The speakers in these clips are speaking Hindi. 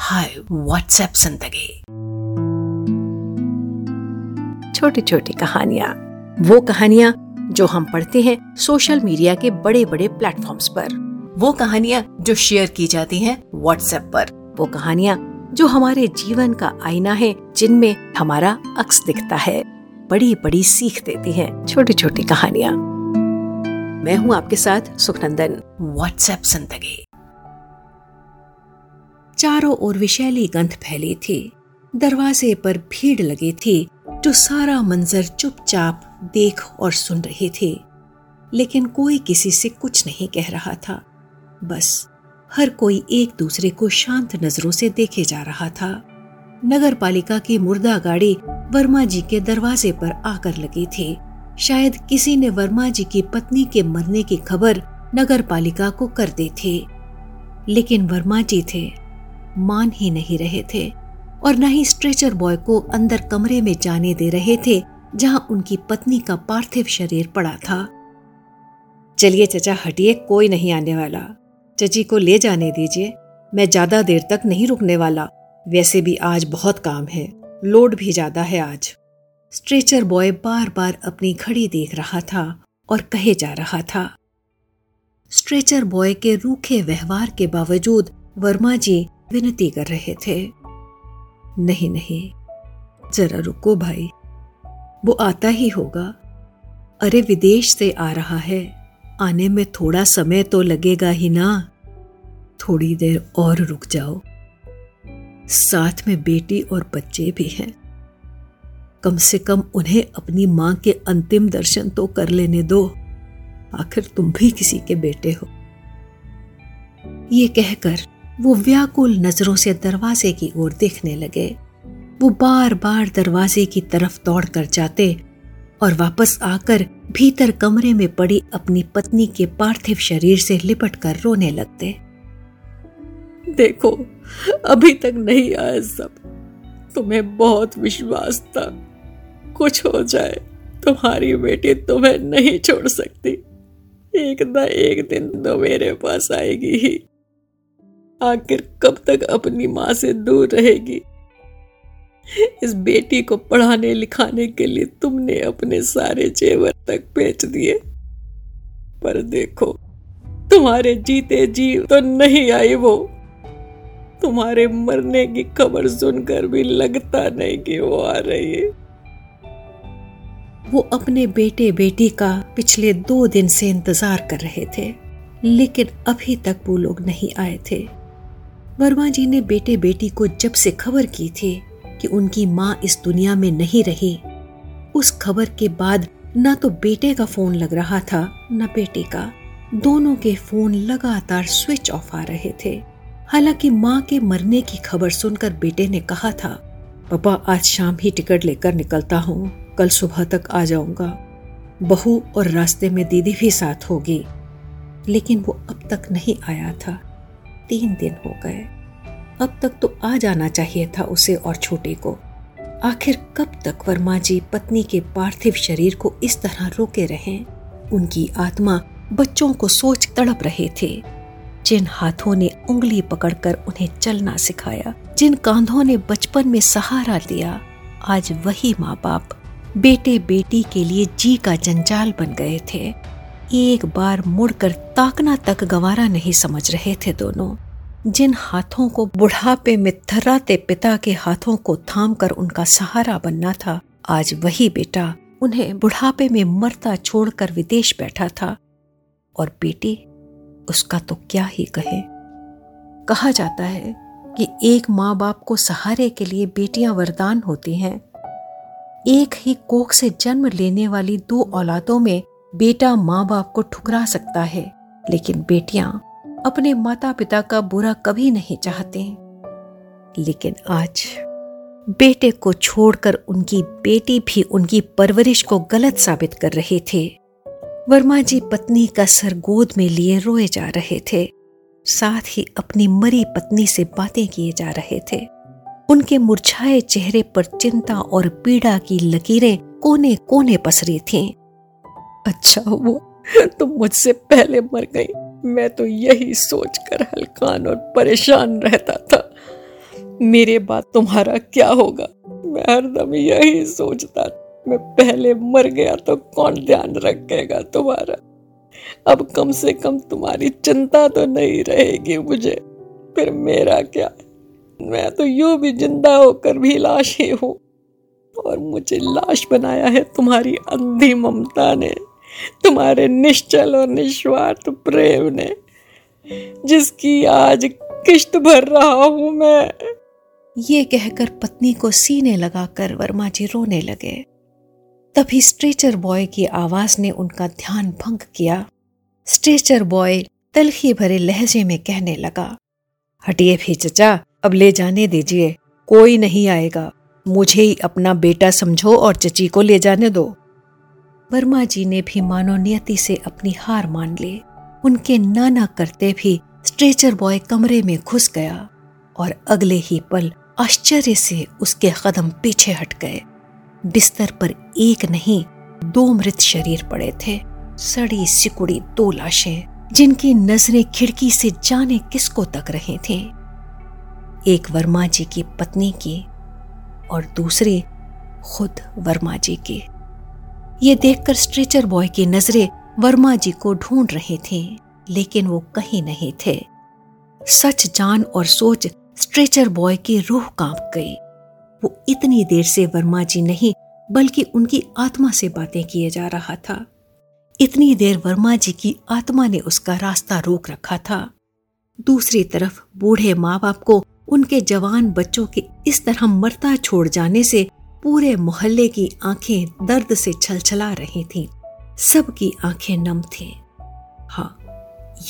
हाय व्हाट्सएप ज़िंदगी। छोटी छोटी कहानियाँ। वो कहानियाँ जो हम पढ़ते हैं सोशल मीडिया के बड़े बड़े प्लेटफॉर्म्स पर। वो कहानियाँ जो शेयर की जाती हैं व्हाट्सएप पर। वो कहानियाँ जो हमारे जीवन का आईना है, जिनमें हमारा अक्स दिखता है। बड़ी बड़ी सीख देती हैं छोटी छोटी कहानियाँ। मैं हूँ आपके साथ सुखनंदन व्हाट्सएप ज़िंदगी। चारों ओर विशैली गंध फैली थी। दरवाजे पर भीड़ लगी थी जो सारा मंजर चुपचाप देख और सुन रही थी। लेकिन कोई किसी से कुछ नहीं कह रहा था। बस हर कोई एक दूसरे को शांत नज़रों से देखे जा रहा था। नगर पालिका की मुर्दा गाड़ी वर्मा जी के दरवाजे पर आकर लगी थी। शायद किसी ने वर्मा जी की पत्नी के मरने की खबर नगर पालिका को कर दी थी। लेकिन वर्मा जी थे मान ही नहीं रहे थे और न ही स्ट्रेचर बॉय को अंदर कमरे में जाने दे रहे थे, जहाँ उनकी पत्नी का पार्थिव शरीर पड़ा था। चलिए चचा, हटिए, कोई नहीं आने वाला। चची को ले जाने दीजिए। मैं ज़्यादा देर तक नहीं रुकने वाला। वैसे भी आज बहुत काम है। लोड भी ज़्यादा है आज। स्ट्रेचर बॉय बार बार अपनी घड़ी देख रहा था और कहे जा रहा था, स्ट्रेचर बॉय के रूखे व्यवहार के बावजूद वर्मा जी विनती कर रहे थे। नहीं नहीं, जरा रुको भाई, वो आता ही होगा। अरे, विदेश से आ रहा है, आने में थोड़ा समय तो लगेगा ही ना। थोड़ी देर और रुक जाओ। साथ में बेटी और बच्चे भी हैं। कम से कम उन्हें अपनी माँ के अंतिम दर्शन तो कर लेने दो। आखिर तुम भी किसी के बेटे हो। ये कहकर वो व्याकुल नज़रों से दरवाजे की ओर देखने लगे। वो बार बार दरवाजे की तरफ़ दौड़ कर जाते और वापस आकर भीतर कमरे में पड़ी अपनी पत्नी के पार्थिव शरीर से लिपट कर रोने लगते। देखो, अभी तक नहीं आया सब। तुम्हें बहुत विश्वास था। कुछ हो जाए, तुम्हारी बेटी तुम्हें नहीं छोड़ सकती। एक ना एक दिन तो मेरे पास आएगी ही। आखिर कब तक अपनी माँ से दूर रहेगी? इस बेटी को पढ़ाने लिखाने के लिए तुमने अपने सारे जेवर तक बेच दिए। पर देखो, तुम्हारे जीते जी तो नहीं आई वो। तुम्हारे मरने की खबर सुनकर भी लगता नहीं कि वो आ रही है। वो अपने बेटे बेटी का पिछले दो दिन से इंतज़ार कर रहे थे, लेकिन अभी तक वो लोग नहीं आए थे। वर्मा जी ने बेटे बेटी को जब से खबर की थी कि उनकी माँ इस दुनिया में नहीं रही, उस खबर के बाद न तो बेटे का फ़ोन लग रहा था, न बेटी का। दोनों के फ़ोन लगातार स्विच ऑफ़ आ रहे थे। हालाँकि माँ के मरने की खबर सुनकर बेटे ने कहा था, पापा, आज शाम ही टिकट लेकर निकलता हूँ, कल सुबह तक आ जाऊँगा। बहू और रास्ते में दीदी भी साथ होगी। लेकिन वो अब तक नहीं आया था। तीन दिन हो गए। अब तक तो आ जाना चाहिए था उसे और छोटे को। आखिर कब तक वर्मा जी पत्नी के पार्थिव शरीर को इस तरह रोके रहे? उनकी आत्मा बच्चों को सोच तड़प रहे थे। जिन हाथों ने उंगली पकड़कर उन्हें चलना सिखाया, जिन कांधों ने बचपन में सहारा दिया आज वही माँ बाप बेटे बेटी के लिए जी का जंजाल बन गए थे। एक बार मुड़कर ताकना तक गवारा नहीं समझ रहे थे दोनों। जिन हाथों को बुढ़ापे में थर्राते पिता के हाथों को थाम कर उनका सहारा बनना था, आज वही बेटा उन्हें बुढ़ापे में मरता छोड़कर विदेश बैठा था। और बेटी, उसका तो क्या ही कहे। कहा जाता है कि एक माँ बाप को सहारे के लिए बेटियाँ वरदान होती हैं। एक ही कोख से जन्म लेने वाली दो औलादों में बेटा माँ बाप को ठुकरा सकता है, लेकिन बेटियाँ अपने माता पिता का बुरा कभी नहीं चाहते। लेकिन आज बेटे को छोड़कर उनकी बेटी भी उनकी परवरिश को गलत साबित कर रहे थे। वर्मा जी पत्नी का सर गोद में लिए रोए जा रहे थे, साथ ही अपनी मरी पत्नी से बातें किए जा रहे थे। उनके मुरझाए चेहरे पर चिंता और पीड़ा की लकीरें कोने कोने पसरी थीं। अच्छा वो तुम मुझसे पहले मर गई। मैं तो यही सोचकर हलकान और परेशान रहता था। मेरे बाद तुम्हारा क्या होगा? मैं हरदम यही सोचता, मैं पहले मर गया तो कौन ध्यान रखेगा तुम्हारा? अब कम से कम तुम्हारी चिंता तो नहीं रहेगी मुझे। फिर मेरा क्या? मैं तो यूँ भी ज़िंदा होकर भी लाश ही हूँ। और मुझे लाश बनाया है तुम्हारी अंधी ममता ने। तुम्हारे निश्चल और निस्वार्थ प्रेम ने, जिसकी आज किश्त भर रहा हूँ मैं। ये कहकर पत्नी को सीने लगाकर वर्मा जी रोने लगे। तभी स्ट्रेचर बॉय की आवाज़ ने उनका ध्यान भंग किया। स्ट्रेचर बॉय तलखी भरे लहजे में कहने लगा, हटिए भी चचा, अब ले जाने दीजिए, कोई नहीं आएगा। मुझे ही अपना बेटा समझो और चची को ले जाने दो। वर्मा जी ने भी मानो नियति से अपनी हार मान ली। उनके नाना करते भी स्ट्रेचर बॉय कमरे में घुस गया और अगले ही पल आश्चर्य से उसके कदम पीछे हट गए। बिस्तर पर एक नहीं, दो मृत शरीर पड़े थे, सड़ी सिकुड़ी दो लाशें, जिनकी नज़रें खिड़की से जाने किसको तक रही थी। एक वर्मा जी की पत्नी की और दूसरी खुद वर्मा जी की। ये देखकर स्ट्रेचर बॉय की नज़रें वर्मा जी को ढूंढ रहे थे, लेकिन वो कहीं नहीं थे। सच जान और सोच स्ट्रेचर बॉय की रूह काँप गई। वो इतनी देर से वर्मा जी नहीं, बल्कि उनकी आत्मा से बातें किए जा रहा था। इतनी देर वर्मा जी की आत्मा ने उसका रास्ता रोक रखा था। दूसरी तरफ़ बूढ़े माँ बाप को उनके जवान बच्चों के इस तरह मरता छोड़ जाने से पूरे मोहल्ले की आँखें दर्द से छलछला रही थीं। सबकी आँखें नम थी। हाँ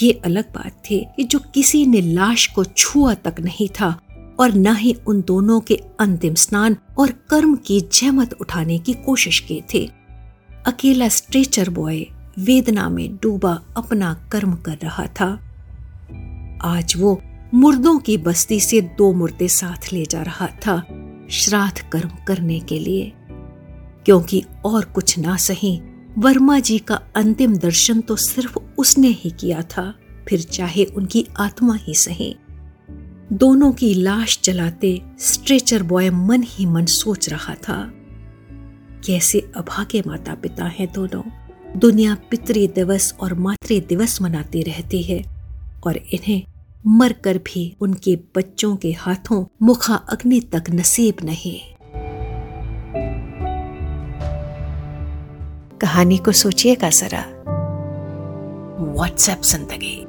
ये अलग बात थी कि जो किसी ने लाश को छुआ तक नहीं था और न ही उन दोनों के अंतिम स्नान और कर्म की जहमत उठाने की कोशिश की थी। अकेला स्ट्रेचर बॉय वेदना में डूबा अपना कर्म कर रहा था। आज वो मुर्दों की बस्ती से दो मुर्दे साथ ले जा रहा था। श्राद्ध कर्म करने के लिए। क्योंकि और कुछ ना सही, वर्मा जी का अंतिम दर्शन तो सिर्फ़ उसने ही किया था, फिर चाहे उनकी आत्मा ही सही। दोनों की लाश जलाते स्ट्रेचर बॉय मन ही मन सोच रहा था, कैसे अभागे माता पिता हैं दोनों? दुनिया पितृ दिवस और मातृ दिवस मनाती रहती है, और इन्हें मरकर भी उनके बच्चों के हाथों मुखा अग्नि तक नसीब नहीं। कहानी को सोचिएगा जरा। व्हाट्सएप ज़िंदगी।